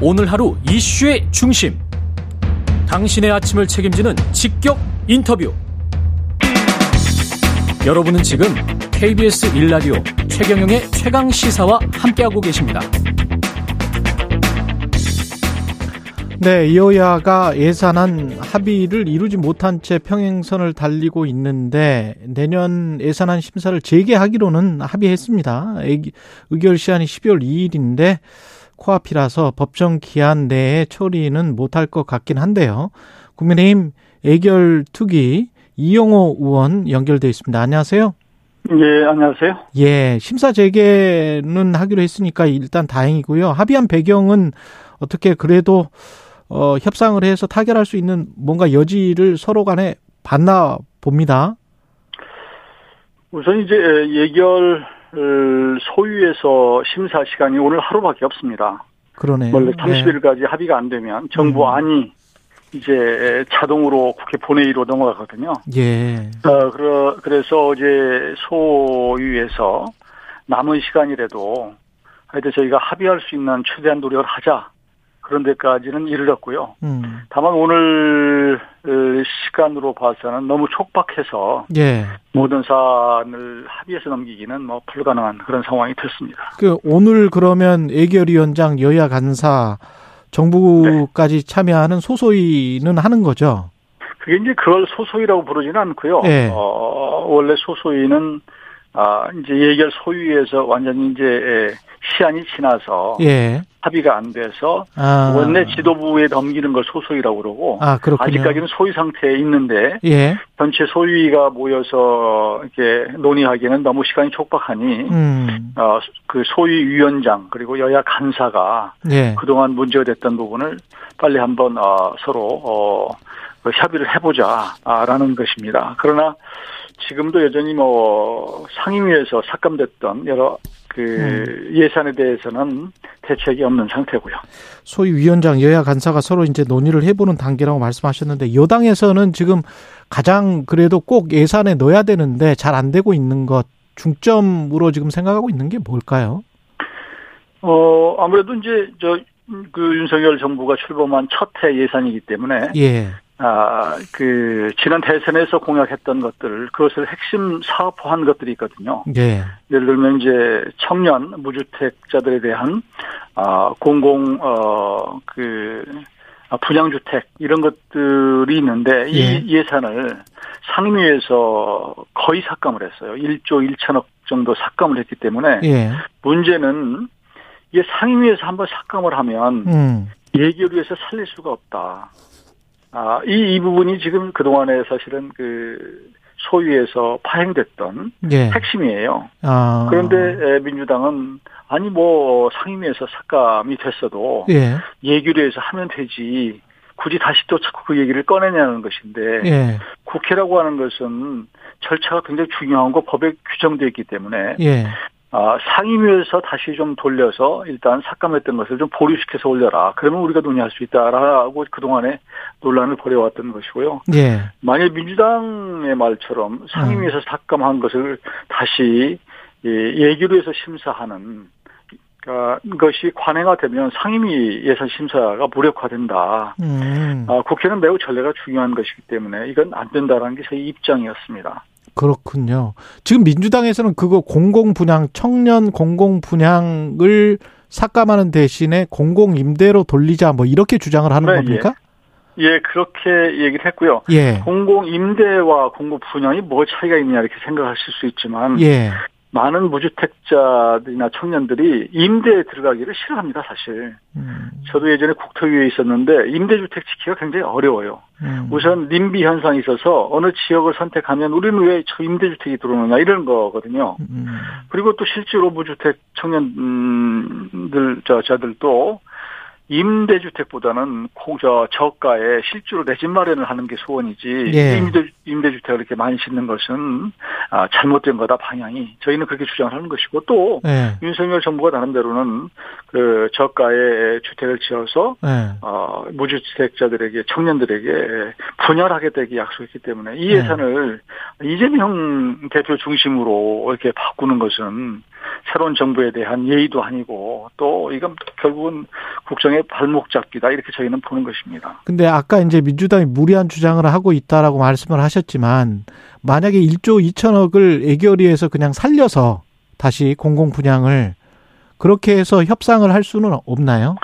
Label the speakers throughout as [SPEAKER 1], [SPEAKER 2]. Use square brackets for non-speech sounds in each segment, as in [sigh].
[SPEAKER 1] 오늘 하루 이슈의 중심. 당신의 아침을 책임지는 직격 인터뷰. 여러분은 지금 KBS 1라디오 최경영의 최강 시사와 함께하고 계십니다.
[SPEAKER 2] 네, 여야가 예산안 합의를 이루지 못한 채 평행선을 달리고 있는데 내년 예산안 심사를 재개하기로는 합의했습니다. 의결 시한이 12월 2일인데 코앞이라서 법정 기한 내에 처리는 못할 것 같긴 한데요. 국민의힘 애결 투기 이용호 의원 연결돼 있습니다. 안녕하세요.
[SPEAKER 3] 예, 안녕하세요.
[SPEAKER 2] 예, 심사 재개는 하기로 했으니까 일단 다행이고요. 합의한 배경은 어떻게 그래도 어, 협상을 해서 타결할 수 있는 뭔가 여지를 서로 간에 봤나 봅니다.
[SPEAKER 3] 우선 이제 예결 소유에서 심사 시간이 오늘 하루밖에 없습니다.
[SPEAKER 2] 그러네.
[SPEAKER 3] 원래 30일까지 네. 합의가 안 되면 정부 음. 안이 이제 자동으로 국회 본회의로 넘어가거든요.
[SPEAKER 2] 예.
[SPEAKER 3] 어, 그러, 그래서 이제 소유에서 남은 시간이라도 하여튼 저희가 합의할 수 있는 최대한 노력을 하자. 그런 데까지는 이르렀고요. 음. 다만 오늘 시간으로 봐서는 너무 촉박해서
[SPEAKER 2] 예.
[SPEAKER 3] 모든 사안을 합의해서 넘기기는 뭐 불가능한 그런 상황이 됐습니다.
[SPEAKER 2] 그 오늘 그러면 애결위원장 여야 간사 정부까지 네. 참여하는 소소위는 하는 거죠?
[SPEAKER 3] 그게 이제 그걸 소소위라고 부르지는 않고요.
[SPEAKER 2] 예.
[SPEAKER 3] 어, 원래 소소위는 아 이제 예결 소위에서 완전히 이제 시한이 지나서
[SPEAKER 2] 예.
[SPEAKER 3] 합의가 안 돼서 아. 원내 지도부에 넘기는 걸 소소위라고 그러고
[SPEAKER 2] 아,
[SPEAKER 3] 직까지는 소위 상태에 있는데
[SPEAKER 2] 예.
[SPEAKER 3] 전체 소위가 모여서 이렇게 논의하기에는 너무 시간이 촉박하니
[SPEAKER 2] 음.
[SPEAKER 3] 어, 그 소위 위원장 그리고 여야 간사가
[SPEAKER 2] 예.
[SPEAKER 3] 그동안 문제가 됐던 부분을 빨리 한번 어, 서로 어, 그 협의를 해보자라는 것입니다. 그러나 지금도 여전히 뭐 상임위에서 삭감됐던 여러 그 음. 예산에 대해서는 대책이 없는 상태고요.
[SPEAKER 2] 소위 위원장 여야 간사가 서로 이제 논의를 해보는 단계라고 말씀하셨는데 여당에서는 지금 가장 그래도 꼭 예산에 넣어야 되는데 잘 안 되고 있는 것 중점으로 지금 생각하고 있는 게 뭘까요?
[SPEAKER 3] 어 아무래도 이제 저 그 윤석열 정부가 출범한 첫 해 예산이기 때문에
[SPEAKER 2] 예.
[SPEAKER 3] 아, 그, 지난 대선에서 공약했던 것들, 그것을 핵심 사업화한 것들이 있거든요.
[SPEAKER 2] 예.
[SPEAKER 3] 예를 들면 이제 청년 무주택자들에 대한, 아, 공공, 어, 그, 아, 분양주택, 이런 것들이 있는데, 예. 이 예산을 상임위에서 거의 삭감을 했어요. 1조 1천억 정도 삭감을 했기 때문에,
[SPEAKER 2] 예.
[SPEAKER 3] 문제는 이게 상임위에서 한번 삭감을 하면,
[SPEAKER 2] 음.
[SPEAKER 3] 예결위에서 살릴 수가 없다. 아, 이, 이 부분이 지금 그동안에 사실은 그 소위에서 파행됐던
[SPEAKER 2] 예.
[SPEAKER 3] 핵심이에요.
[SPEAKER 2] 아.
[SPEAKER 3] 그런데 민주당은 아니 뭐 상임위에서 삭감이 됐어도
[SPEAKER 2] 예.
[SPEAKER 3] 예규례에서 하면 되지 굳이 다시 또 자꾸 그 얘기를 꺼내냐는 것인데
[SPEAKER 2] 예.
[SPEAKER 3] 국회라고 하는 것은 절차가 굉장히 중요한 거 법에 규정되어 있기 때문에
[SPEAKER 2] 예.
[SPEAKER 3] 아, 상임위에서 다시 좀 돌려서 일단 삭감했던 것을 좀 보류시켜서 올려라. 그러면 우리가 논의할 수 있다라고 그동안에 논란을 벌여왔던 것이고요.
[SPEAKER 2] 예.
[SPEAKER 3] 만약 민주당의 말처럼 상임위에서 음. 삭감한 것을 다시 예기로 해서 심사하는 아, 것이 관행화되면 상임위 예산 심사가 무력화된다.
[SPEAKER 2] 음.
[SPEAKER 3] 아, 국회는 매우 전례가 중요한 것이기 때문에 이건 안 된다라는 게 저희 입장이었습니다.
[SPEAKER 2] 그렇군요. 지금 민주당에서는 그거 공공 분양 청년 공공 분양을 삭감하는 대신에 공공 임대로 돌리자 뭐 이렇게 주장을 하는 네, 겁니까?
[SPEAKER 3] 예. 예, 그렇게 얘기를 했고요.
[SPEAKER 2] 예.
[SPEAKER 3] 공공 임대와 공공 분양이 뭐 차이가 있냐 이렇게 생각하실 수 있지만
[SPEAKER 2] 예.
[SPEAKER 3] 많은 무주택자들이나 청년들이 임대에 들어가기를 싫어합니다, 사실.
[SPEAKER 2] 음.
[SPEAKER 3] 저도 예전에 국토위에 있었는데 임대주택 지키기가 굉장히 어려워요.
[SPEAKER 2] 음.
[SPEAKER 3] 우선 님비 현상이 있어서 어느 지역을 선택하면 우리는 왜 저 임대주택이 들어오느냐 이런 거거든요.
[SPEAKER 2] 음.
[SPEAKER 3] 그리고 또 실제로 무주택 청년들 저 자들도 임대주택보다는 저 저가에 실제로 내 집 마련을 하는 게 소원이지
[SPEAKER 2] 예.
[SPEAKER 3] 임대 임대 주택을 이렇게 많이 짓는 것은 아, 잘못된 거다 방향이 저희는 그렇게 주장하는 것이고 또
[SPEAKER 2] 예.
[SPEAKER 3] 윤석열 정부가 나름대로는 그 저가의 주택을 지어서
[SPEAKER 2] 예.
[SPEAKER 3] 어, 무주택자들에게 청년들에게 분열하게 되기 약속했기 때문에 이 예산을 예. 이재명 대표 중심으로 이렇게 바꾸는 것은 새로운 정부에 대한 예의도 아니고 또 이건 결국은 국정 의 발목 잡기다 이렇게 저희는 보는 것입니다.
[SPEAKER 2] 근데 아까 이제 민주당이 무리한 주장을 하고 있다라고 말씀을 하셨지만 만약에 1조 2천억을 애결위에서 그냥 살려서 다시 공공 분양을 그렇게 해서 협상을 할 수는 없나요?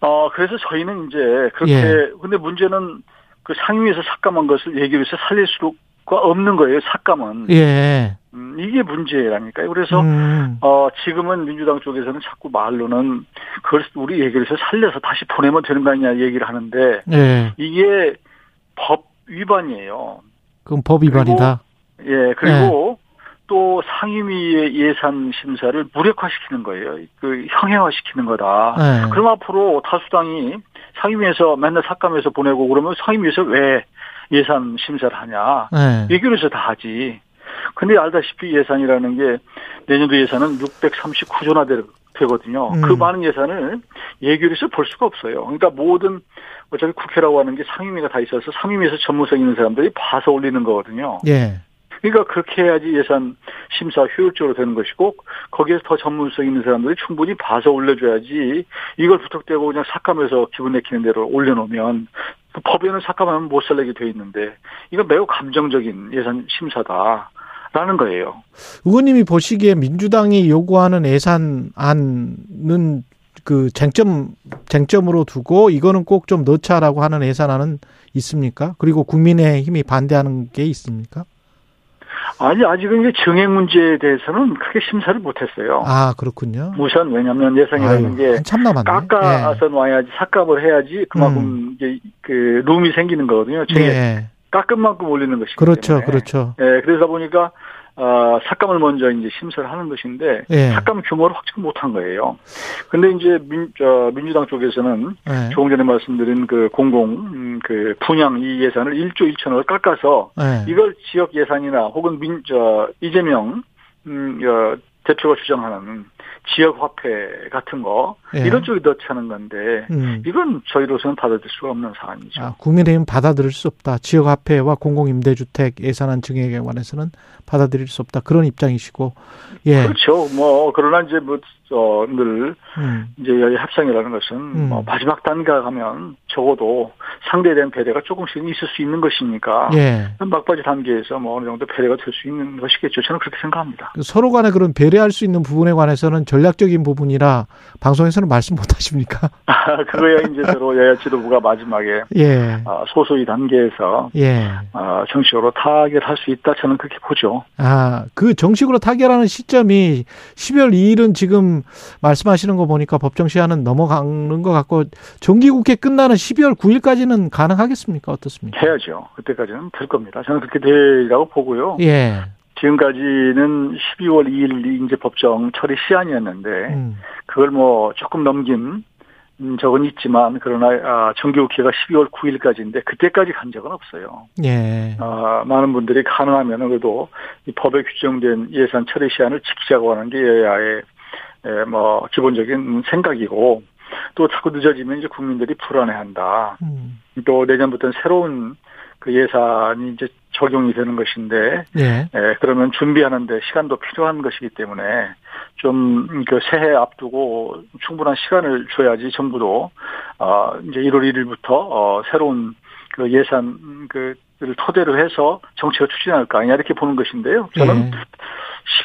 [SPEAKER 3] 어 그래서 저희는 이제 그렇게
[SPEAKER 2] 예.
[SPEAKER 3] 근데 문제는 그 상임위에서 삭감한 것을 얘기해서 살릴 수가 없는 거예요. 삭감은
[SPEAKER 2] 예.
[SPEAKER 3] 음, 이게 문제라니까요. 그래서
[SPEAKER 2] 음.
[SPEAKER 3] 어 지금은 민주당 쪽에서는 자꾸 말로는 그걸 우리 얘기를 해서 살려서 다시 보내면 되는 거 아니냐 얘기를 하는데
[SPEAKER 2] 예.
[SPEAKER 3] 이게 법 위반이에요.
[SPEAKER 2] 그럼 법 위반이다.
[SPEAKER 3] 예, 그리고 또 상임위의 예산 심사를 무력화시키는 거예요. 그 형해화시키는 거다.
[SPEAKER 2] 예.
[SPEAKER 3] 그럼 앞으로 다수당이 상임위에서 맨날 삭감해서 보내고 그러면 상임위에서 왜 예산 심사를 하냐.
[SPEAKER 2] 예.
[SPEAKER 3] 얘기를 다 하지. 근데 알다시피 예산이라는 게 내년도 예산은 639조나 되거든요.
[SPEAKER 2] 음.
[SPEAKER 3] 그 많은 예산을 예결에서 볼 수가 없어요. 그러니까 모든 어차피 국회라고 하는 게 상임위가 다 있어서 상임위에서 전문성 있는 사람들이 봐서 올리는 거거든요.
[SPEAKER 2] 예.
[SPEAKER 3] 그러니까 그렇게 해야지 예산 심사 효율적으로 되는 것이고 거기에서 더 전문성 있는 사람들이 충분히 봐서 올려줘야지 이걸 부탁되고 그냥 삭감해서 기분 내키는 대로 올려놓으면 그 법에는 삭감하면 못 살리게 돼 있는데 이건 매우 감정적인 예산 심사다 라는 거예요.
[SPEAKER 2] 의원님이 보시기에 민주당이 요구하는 예산안은 그 쟁점 쟁점으로 두고 이거는 꼭 좀 넣자라고 하는 예산안은 있습니까? 그리고 국민의 힘이 반대하는 게 있습니까?
[SPEAKER 3] 아니 아직은 이제 증액 문제에 대해서는 크게 심사를 못했어요.
[SPEAKER 2] 아 그렇군요.
[SPEAKER 3] 우선 왜냐하면 예산이라는 게. 깎아서 놔야지 삭감을 해야지 그만큼 이제 그 룸이 생기는 거거든요.
[SPEAKER 2] 예.
[SPEAKER 3] 증액
[SPEAKER 2] 예.
[SPEAKER 3] 깎은 만큼 올리는 것이기
[SPEAKER 2] 그렇죠,
[SPEAKER 3] 때문에.
[SPEAKER 2] 그렇죠.
[SPEAKER 3] 예, 그러다 보니까 어, 삭감을 먼저 이제 심사를 하는 것인데
[SPEAKER 2] 예.
[SPEAKER 3] 삭감 규모를 확정 못한 거예요. 근데 이제 민, 저, 민주당 쪽에서는
[SPEAKER 2] 예.
[SPEAKER 3] 조금 전에 말씀드린 그 공공 음, 그 분양 이 예산을 1조 1천억을 깎아서
[SPEAKER 2] 예.
[SPEAKER 3] 이걸 지역 예산이나 혹은 민, 저, 이재명 음, 어, 대표가 주장하는 지역 화폐 같은 거
[SPEAKER 2] 예.
[SPEAKER 3] 이런 쪽에 넣자는 건데
[SPEAKER 2] 음.
[SPEAKER 3] 이건 저희로서는 받아들일 수가 없는 사안이죠.
[SPEAKER 2] 아, 국민의힘 받아들일 수 없다. 지역 화폐와 공공 임대주택 예산안 증액에 관해서는 받아들일 수 없다. 그런 입장이시고, 예,
[SPEAKER 3] 그렇죠. 뭐 그러나 이제 뭐늘
[SPEAKER 2] 음,
[SPEAKER 3] 이제 이 합상이라는 것은
[SPEAKER 2] 음.
[SPEAKER 3] 뭐 마지막 단가 가면 적어도 상대에 대한 배려가 조금씩 있을 수 있는 것이니까
[SPEAKER 2] 예,
[SPEAKER 3] 막바지 단계에서 뭐 어느 정도 배려가 될 수 있는 것이겠죠. 저는 그렇게 생각합니다.
[SPEAKER 2] 서로 간에 그런 배려할 수 있는 부분에 관해서는 전략적인 부분이라 방송에서는 말씀 못 하십니까? [laughs]
[SPEAKER 3] 그거야 이제 서로 여야 지도부가 마지막에
[SPEAKER 2] 예,
[SPEAKER 3] 아, 소소의 단계에서
[SPEAKER 2] 예.
[SPEAKER 3] 아, 정치적으로 타결할 수 있다 저는 그렇게 보죠.
[SPEAKER 2] 아, 그 정식으로 타결하는 시점이 12월 2일은 지금 말씀하시는 거 보니까 법정 시한은 넘어가는 것 같고 정기국회 끝나는 12월 9일까지는 가능하겠습니까? 어떻습니까?
[SPEAKER 3] 해야죠. 그때까지는 될 겁니다. 저는 그렇게 되리라고 보고요.
[SPEAKER 2] 예.
[SPEAKER 3] 지금까지는 12월 2일이 이제 법정 처리 시한이었는데
[SPEAKER 2] 음.
[SPEAKER 3] 그걸 뭐 조금 넘긴 음, 적은 있지만 그러나 아, 정기국회가 12월 9일까지인데 그때까지 간 적은 없어요.
[SPEAKER 2] 예.
[SPEAKER 3] 아, 많은 분들이 가능하면 그래도 이 법에 규정된 예산 처리 시한을 지키자고 하는 게 여야의 에, 뭐 기본적인 생각이고 또 자꾸 늦어지면 이제 국민들이 불안해한다.
[SPEAKER 2] 음.
[SPEAKER 3] 또 내년부터는 새로운 그 예산이 이제 적용이 되는 것인데
[SPEAKER 2] 예.
[SPEAKER 3] 예, 그러면 준비하는데 시간도 필요한 것이기 때문에 좀 그 새해 앞두고 충분한 시간을 줘야지 정부도 어 이제 1월 1일부터 어 새로운 그 예산 그를 토대로 해서 정책을 추진할 거 아니냐 이렇게 보는 것인데요. 저는
[SPEAKER 2] 예.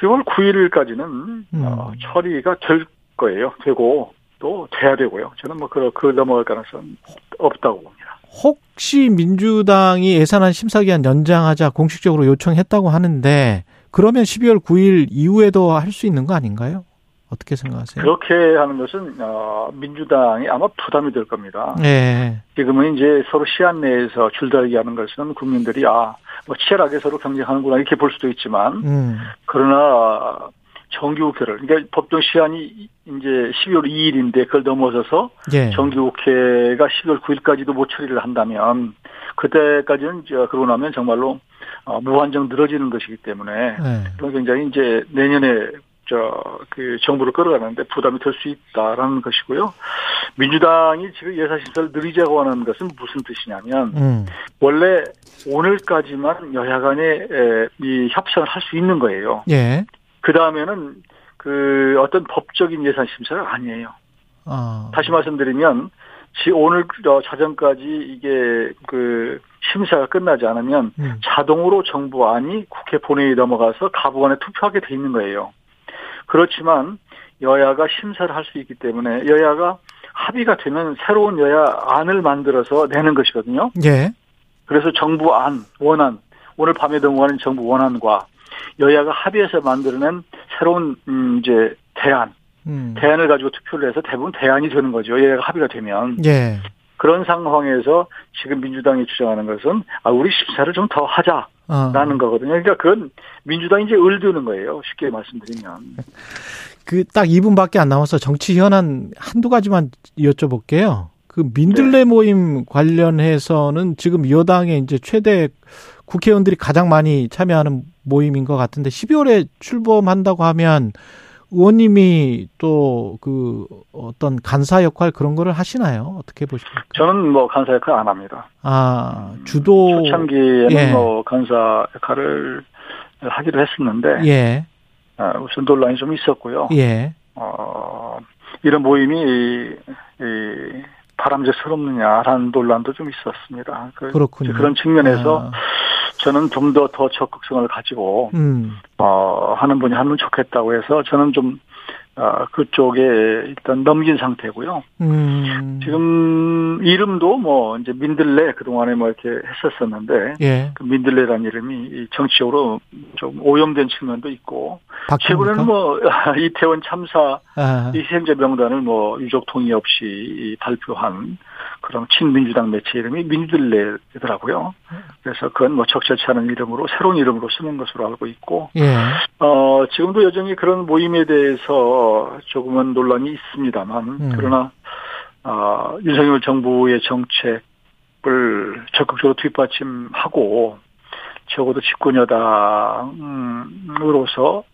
[SPEAKER 3] 10월 9일까지는
[SPEAKER 2] 음.
[SPEAKER 3] 어, 처리가 될 거예요. 되고 또 돼야 되고요. 저는 뭐 그 그 넘어갈 가능성 없다고 봅니다.
[SPEAKER 2] 혹시 민주당이 예산안 심사기한 연장하자 공식적으로 요청했다고 하는데 그러면 12월 9일 이후에도 할 수 있는 거 아닌가요? 어떻게 생각하세요?
[SPEAKER 3] 그렇게 하는 것은 어, 민주당이 아마 부담이 될 겁니다.
[SPEAKER 2] 예.
[SPEAKER 3] 지금은 이제 서로 시한 내에서 줄다리기 하는 것은 국민들이 아, 뭐 치열하게 서로 경쟁하는구나 이렇게 볼 수도 있지만
[SPEAKER 2] 음.
[SPEAKER 3] 그러나 정기국회를 그러니까 법정 시한이 이제 12월 2일인데 그걸 넘어서서
[SPEAKER 2] 예.
[SPEAKER 3] 정기국회가 12월 9일까지도 못 처리를 한다면 그때까지는 저 그러고 나면 정말로 어, 무한정 늘어지는 것이기 때문에
[SPEAKER 2] 예.
[SPEAKER 3] 굉장히 이제 내년에 저그 정부를 끌어가는데 부담이 될 수 있다라는 것이고요. 민주당이 지금 예산 심사를 늘리자고 하는 것은 무슨 뜻이냐면
[SPEAKER 2] 음.
[SPEAKER 3] 원래 오늘까지만 여야 간에 에, 이 협상을 할 수 있는 거예요.
[SPEAKER 2] 예.
[SPEAKER 3] 그 다음에는 그 어떤 법적인 예산 심사가 아니에요.
[SPEAKER 2] 아.
[SPEAKER 3] 다시 말씀드리면 지 오늘 자정까지 이게 그 심사가 끝나지 않으면
[SPEAKER 2] 음.
[SPEAKER 3] 자동으로 정부안이 국회 본회의에 넘어가서 가부간에 투표하게 돼 있는 거예요. 그렇지만 여야가 심사를 할 수 있기 때문에 여야가 합의가 되면 새로운 여야 안을 만들어서 내는 것이거든요.
[SPEAKER 2] 예.
[SPEAKER 3] 그래서 정부 안, 원안, 오늘 밤에 넘어가는 정부 원안과 여야가 합의해서 만들어낸 새로운 음 이제 대안,
[SPEAKER 2] 음.
[SPEAKER 3] 대안을 가지고 투표를 해서 대부분 대안이 되는 거죠. 여야가 합의가 되면.
[SPEAKER 2] 예.
[SPEAKER 3] 그런 상황에서 지금 민주당이 주장하는 것은 아 우리 심사를 좀 더 하자 라는
[SPEAKER 2] 어.
[SPEAKER 3] 거거든요. 그러니까 그건 민주당이 이제 을드는 거예요. 쉽게 말씀드리면.
[SPEAKER 2] 그 딱 2분밖에 안 남아서 정치 현안 한두 가지만 여쭤볼게요. 그 민들레 모임 관련해서는 지금 여당의 이제 최대 국회의원들이 가장 많이 참여하는 모임인 것 같은데 12월에 출범한다고 하면 의원님이 또 그 어떤 간사 역할 그런 거를 하시나요? 어떻게 보십니까?
[SPEAKER 3] 저는 뭐 간사 역할 안 합니다.
[SPEAKER 2] 아 주도
[SPEAKER 3] 초창기에는
[SPEAKER 2] 예.
[SPEAKER 3] 뭐 간사 역할을 하기로 했었는데
[SPEAKER 2] 예
[SPEAKER 3] 아, 우선 논란이 좀 있었고요.
[SPEAKER 2] 예.
[SPEAKER 3] 어, 이런 모임이 이, 이 바람직스럽느냐라는 논란도 좀 있었습니다. 그,
[SPEAKER 2] 그렇군요.
[SPEAKER 3] 그런 측면에서
[SPEAKER 2] 아,
[SPEAKER 3] 저는 좀 더 더 적극성을 가지고
[SPEAKER 2] 음
[SPEAKER 3] 어, 하는 분이 하면 좋겠다고 해서 저는 좀 어, 그쪽에 일단 넘긴 상태고요.
[SPEAKER 2] 음.
[SPEAKER 3] 지금 이름도 뭐 이제 민들레 그동안에 뭐 이렇게 했었었는데
[SPEAKER 2] 예
[SPEAKER 3] 그 민들레라는 이름이 이 정치적으로 좀 오염된 측면도 있고
[SPEAKER 2] 바뀝니까?
[SPEAKER 3] 최근에는 뭐 [laughs] 이태원 참사
[SPEAKER 2] 아,
[SPEAKER 3] 이 희생자 명단을 뭐 유족 동의 없이 이 발표한 그런 친민주당 매체 이름이 민들레더라고요. 그래서 그건 뭐 적절치 않은 이름으로 새로운 이름으로 쓰는 것으로 알고 있고
[SPEAKER 2] 예.
[SPEAKER 3] 어 지금도 여전히 그런 모임에 대해서 조금은 논란이 있습니다만
[SPEAKER 2] 음.
[SPEAKER 3] 그러나 어 윤석열 정부의 정책을 적극적으로 뒷받침하고 적어도 집권 여당으로서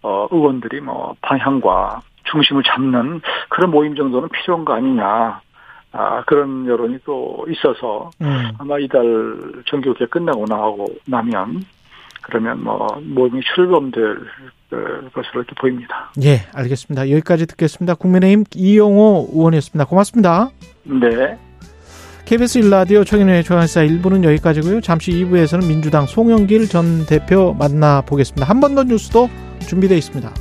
[SPEAKER 3] 어 의원들이 뭐 방향과 중심을 잡는 그런 모임 정도는 필요한 거 아니냐. 아, 그런 여론이 또 있어서
[SPEAKER 2] 음.
[SPEAKER 3] 아마 이달 정기국회 끝나고 나오고 나면 그러면 뭐 모임이 출범될 어, 것으로 이렇게 보입니다.
[SPEAKER 2] 예, 알겠습니다. 여기까지 듣겠습니다. 국민의힘 이용호 의원이었습니다. 고맙습니다.
[SPEAKER 3] 네.
[SPEAKER 2] KBS 1라디오 청년의 조연사 1부는 여기까지고요. 잠시 2부에서는 민주당 송영길 전 대표 만나보겠습니다. 한 번 더 뉴스도 준비되어 있습니다.